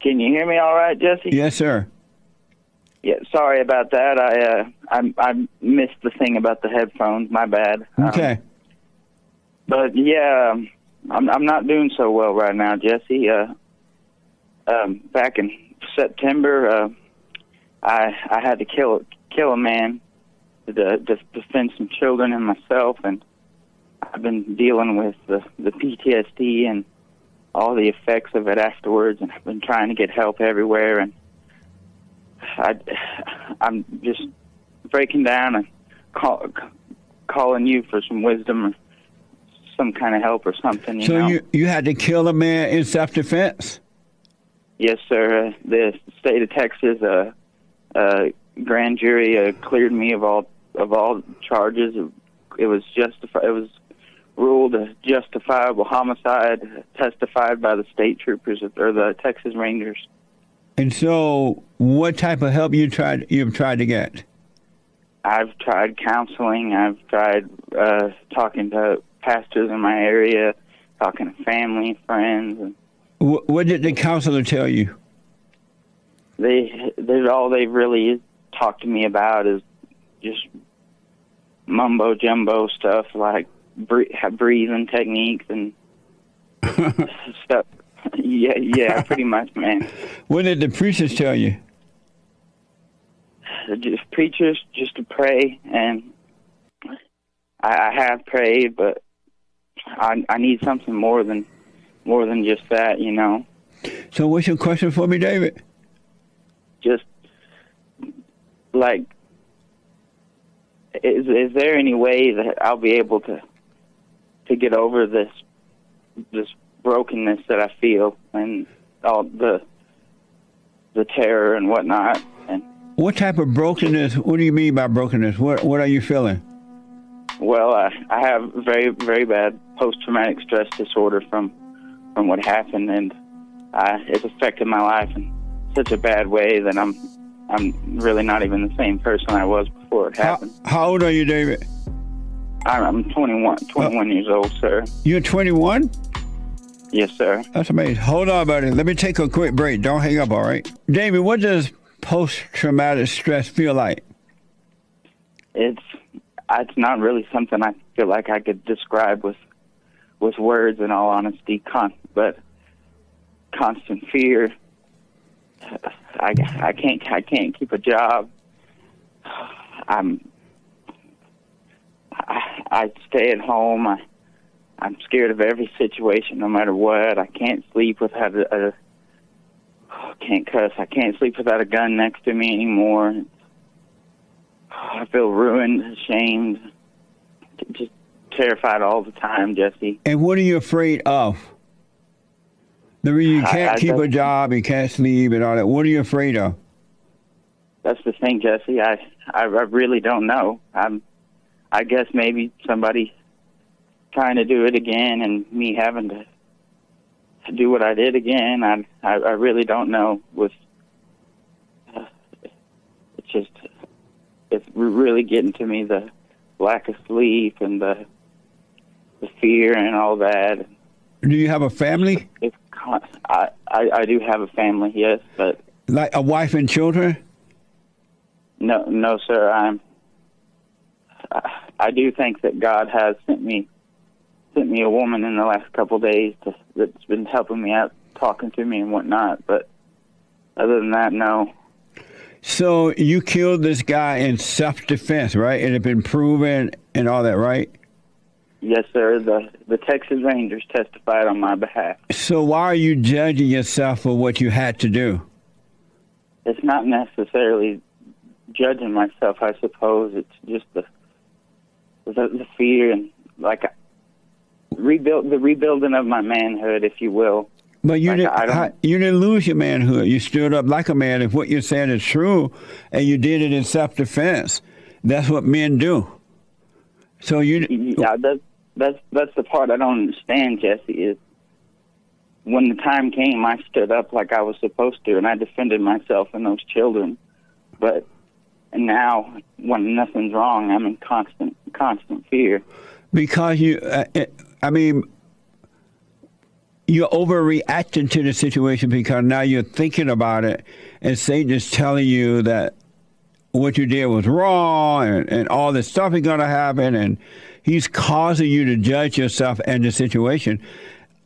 Can you hear me all right, Jesse? Yes, sir. Yeah, sorry about that. I uh, I I missed the thing about the headphones. My bad. Um, Okay. but yeah, um, I'm I'm not doing so well right now, Jesse. Uh, um, back in September, uh, I I had to kill kill a man to, to defend some children and myself, and I've been dealing with the the PTSD and all the effects of it afterwards, and I've been trying to get help everywhere, and I I'm just breaking down and call, calling you for some wisdom or some kind of help or something. You so know? you you had to kill a man in self defense. Yes, sir. Uh, The state of Texas uh, uh, grand jury uh, cleared me of all of all charges. It was justified. It was ruled a justifiable homicide, testified by the state troopers or the Texas Rangers. And so, what type of help you tried you've tried to get? I've tried counseling. I've tried uh, talking to pastors in my area, talking to family, friends, and Wh- What did the counselor tell you? they they all they really talk to me about is just mumbo jumbo stuff like breathing techniques and stuff. Yeah, yeah, pretty much, man. What did the preachers tell you? Just preachers just to pray, and I, I have prayed, but I I need something more than more than just that, you know. So, what's your question for me, David? just like is is there any way that I'll be able to to get over this this brokenness that I feel and all the the terror and whatnot and What type of brokenness? What do you mean by brokenness? What What are you feeling? well I I have very very bad post traumatic stress disorder from from what happened and uh, it's affected my life in such a bad way that I'm I'm really not even the same person I was before it How, happened. how old are you, David? I'm, I'm 21, uh, 21 years old, sir. You're 21. Yes, sir. That's amazing. Hold on, buddy. Let me take a quick break. Don't hang up, all right? David, what does post traumatic stress feel like? It's it's not really something I feel like I could describe with with words. In all honesty, con- but constant fear. I, I can't I can't keep a job. I'm I, I stay at home. I I'm scared of every situation, no matter what. I can't sleep without a, a oh, can't cuss. I can't sleep without a gun next to me anymore. I feel ruined, ashamed, just terrified all the time, Jesse. And what are you afraid of? The reason you can't I keep a job, you can't sleep, and all that. What are you afraid of? That's the thing, Jesse. I, I I really don't know. I'm I guess maybe somebody trying to do it again and me having to do what I did again. I I, I really don't know. With uh, it's just it's really getting to me the lack of sleep and the the fear and all that. Do you have a family? It's con- I, I I do have a family, yes, but Like a wife and children? No, no, sir. I'm. I, do think that God has sent me sent me a woman in the last couple of days to, that's been helping me out, talking to me and whatnot. But other than that, no. So you killed this guy in self defense, right? It had been proven and all that, right? Yes, sir. The the Texas Rangers testified on my behalf. So why are you judging yourself for what you had to do? It's not necessarily judging myself. I suppose it's just the the, the fear and like rebuild the rebuilding of my manhood, if you will. But you Like, didn't. I you didn't lose your manhood. You stood up like a man. If what you're saying is true, and you did it in self-defense, that's what men do. So you. Yeah, that's that's that's the part I don't understand, Jesse. Is when the time came, I stood up like I was supposed to, and I defended myself and those children. But now, when nothing's wrong, I'm in constant constant fear. because you. Uh, uh, I mean, you're overreacting to the situation because now you're thinking about it, and Satan is telling you that what you did was wrong, and, and all this stuff is going to happen, and he's causing you to judge yourself and the situation.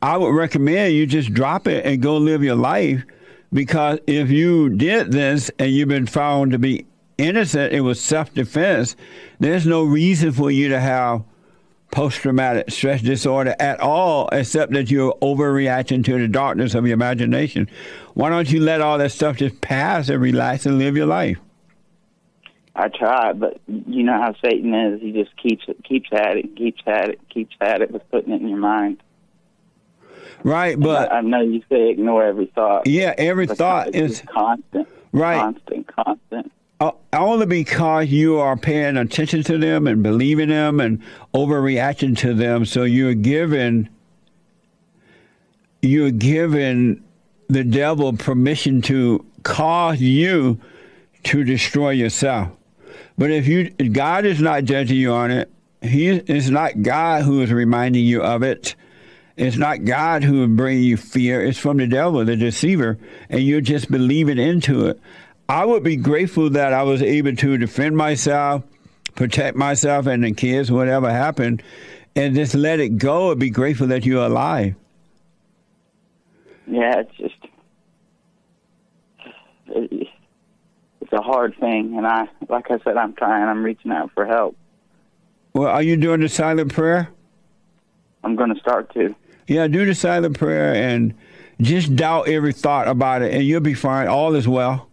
I would recommend you just drop it and go live your life because if you did this and you've been found to be innocent, it was self defense, there's no reason for you to have post traumatic stress disorder at all, except that you're overreacting to the darkness of your imagination. Why don't you let all that stuff just pass and relax and live your life? I try, but you know how Satan is. He just keeps it, keeps at it, keeps at it, keeps at it with putting it in your mind. Right, but I, I know you say ignore every thought. Yeah, every thought is constant. Right, constant, constant. Only because you are paying attention to them and believing them and overreacting to them. So you're given you're given the devil permission to cause you to destroy yourself. But if you God is not judging you on it, He is not God who is reminding you of it. It's not God who will bring you fear. It's from the devil, the deceiver, and you're just believing into it. I would be grateful that I was able to defend myself, protect myself and the kids, whatever happened, and just let it go and be grateful that you're alive. Yeah, it's just it's a hard thing, and I, like I said, I'm trying. I'm reaching out for help. Well, are you doing the silent prayer? I'm going to start to. Yeah, do the silent prayer and just doubt every thought about it, and you'll be fine. All is well.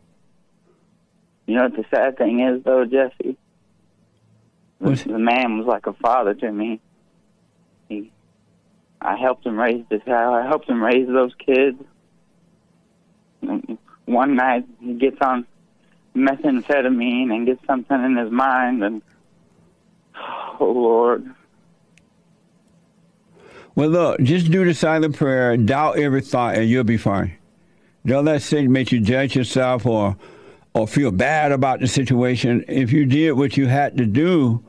You know what the sad thing is, though, Jesse? The, the man was like a father to me. He, I helped him raise this house. I helped him raise those kids. And one night he gets on methamphetamine and gets something in his mind, and oh Lord. Well, look, just do the silent prayer, doubt every thought, and you'll be fine. Don't let Satan make you judge yourself or or feel bad about the situation, if you did what you had to do,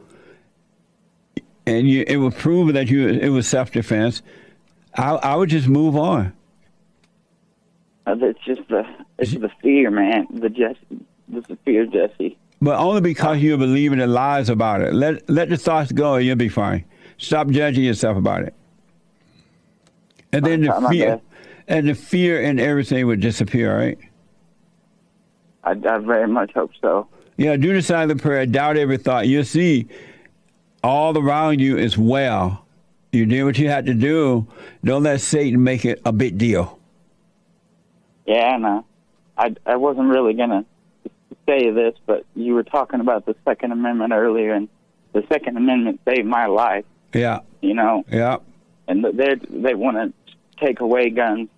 and you, it would prove that you it was self defense, I, I would just move on. Uh, it's just the it's the fear, man. The Jesse, the fear, Jesse. But only because you're believing the lies about it. Let let the thoughts go, and you'll be fine. Stop judging yourself about it. And then the fear, and the fear and everything would disappear, right? I, I very much hope so. Yeah, do the sign of the prayer. Doubt every thought. You'll see all around you is well. You did what you had to do. Don't let Satan make it a big deal. Yeah, I know. Uh, I, I wasn't really going to say this, but you were talking about the Second Amendment earlier, and the Second Amendment saved my life. Yeah. You know? Yeah. And they they want to take away guns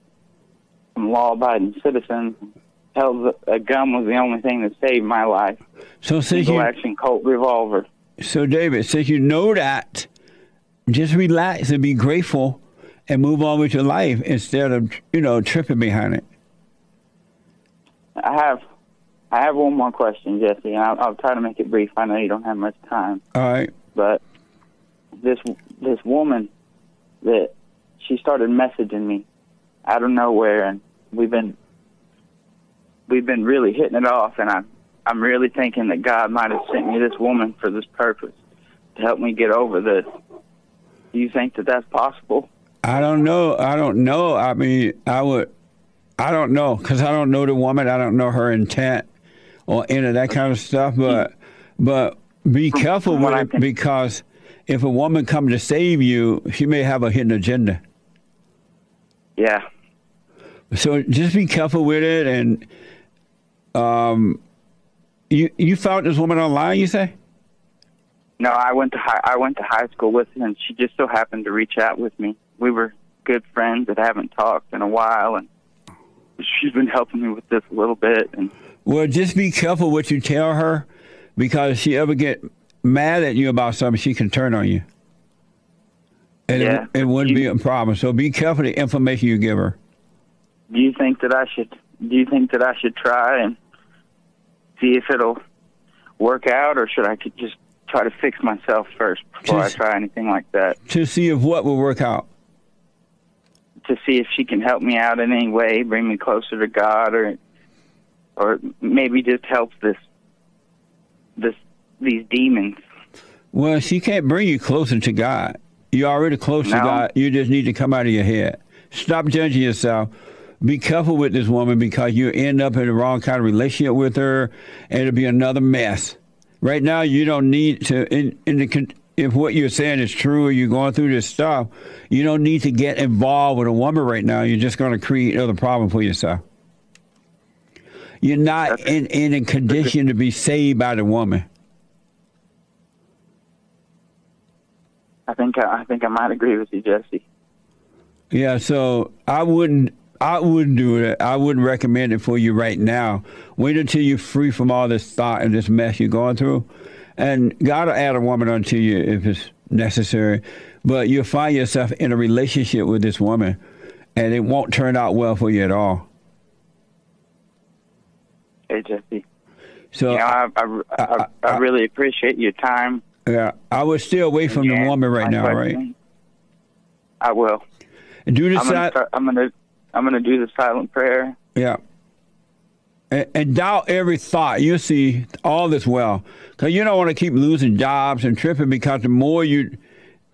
from law abiding citizens hell, a gun was the only thing that saved my life. So Single you action Colt revolver. So David, since you know that, just relax and be grateful and move on with your life instead of you know tripping behind it. I have, I have one more question, Jesse, and I'll, I'll try to make it brief. I know you don't have much time. All right. But this this woman that she started messaging me out of nowhere, and we've been we've been really hitting it off, and I'm I'm really thinking that God might have sent me this woman for this purpose to help me get over this. Do you think that that's possible? I don't know. I don't know. I mean, I would. I don't know because I don't know the woman. I don't know her intent or any of that kind of stuff. But but be careful with it because if a woman comes to save you, she may have a hidden agenda. Yeah. So just be careful with it and um, you you found this woman online? You say? No, I went to high, I went to high school with her, and she just so happened to reach out with me. We were good friends that haven't talked in a while, and she's been helping me with this a little bit. And well, just be careful what you tell her, because if she ever get mad at you about something, she can turn on you, and yeah, it, it wouldn't be a problem. So be careful the information you give her. Do you think that I should? Do you think that I should try and see if it'll work out, or should I just try to fix myself first before to, I try anything like that? To see if what will work out. to see if she can help me out in any way, bring me closer to God, or or maybe just help this this these demons. Well, she can't bring you closer to God. You're already close to God. You just need to come out of your head. Stop judging yourself. Be careful with this woman because you end up in the wrong kind of relationship with her, and it'll be another mess. Right now, you don't need to. In, in the con- if what you're saying is true, or you're going through this stuff, you don't need to get involved with a woman right now. You're just going to create another problem for yourself. You're not in, in a condition to be saved by the woman. I think I, I think I might agree with you, Jesse. Yeah, so I wouldn't I wouldn't do it. I wouldn't recommend it for you right now. Wait until you're free from all this thought and this mess you're going through. And God will add a woman unto you if it's necessary. But you'll find yourself in a relationship with this woman and it won't turn out well for you at all. Hey, Jesse. So you know, I, I, I, I really appreciate your time. yeah, I would stay away from the woman right now, right? I will. Do this I'm gonna, I'm gonna do the silent prayer. Yeah. And, and doubt every thought. You see all this well. Because you don't want to keep losing jobs and tripping because the more you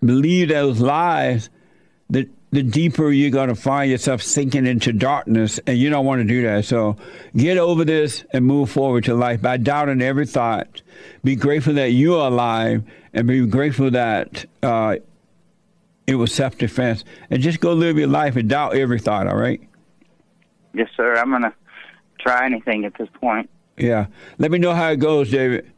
believe those lies, the, the deeper you're going to find yourself sinking into darkness. And you don't want to do that. So get over this and move forward to life by doubting every thought. Be grateful that you are alive and be grateful that uh, it was self defense. And just go live your life and doubt every thought, all right? Yes, sir. I'm gonna try anything at this point. Yeah. Let me know how it goes, David.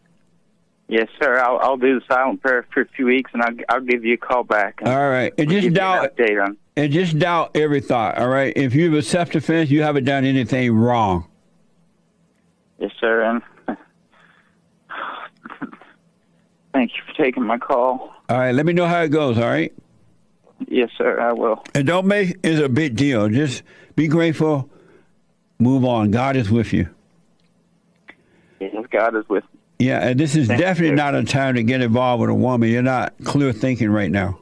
Yes, sir. I'll I'll do the silent prayer for a few weeks, and I'll I'll give you a call back. All right. And just an doubt update on. and just doubt every thought, all right? If you have a self defense, you haven't done anything wrong. Yes, sir. And thank you for taking my call. All right, let me know how it goes, all right? Yes, sir. I will. And don't make it a big deal. Just be grateful, move on. God is with you. Yes, God is with me. Yeah, and this is Thank definitely you. not a time to get involved with a woman. You're not clear thinking right now.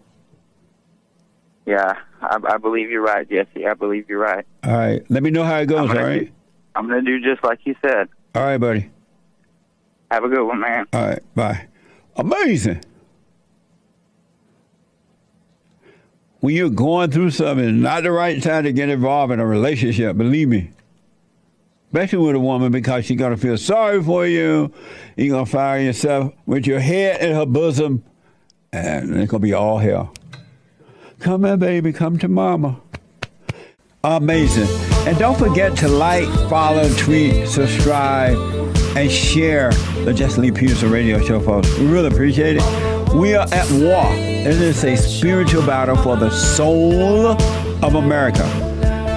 Yeah, I, I believe you're right, Jesse. I believe you're right. All right. Let me know how it goes, all right? do- I'm gonna do just like you said. All right, buddy. Have a good one, man. All right, bye. Amazing. When you're going through something, it's not the right time to get involved in a relationship, believe me. Especially with a woman because she's to feel sorry for you. You're to find yourself with your head in her bosom, and it's to be all hell. Come here, baby. Come to mama. Amazing. And don't forget to like, follow, tweet, subscribe, and share the Jesse Lee Peterson radio show, folks. We really appreciate it. We are at war. It is a spiritual battle for the soul of America.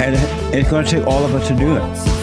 And it's going to take all of us to do it.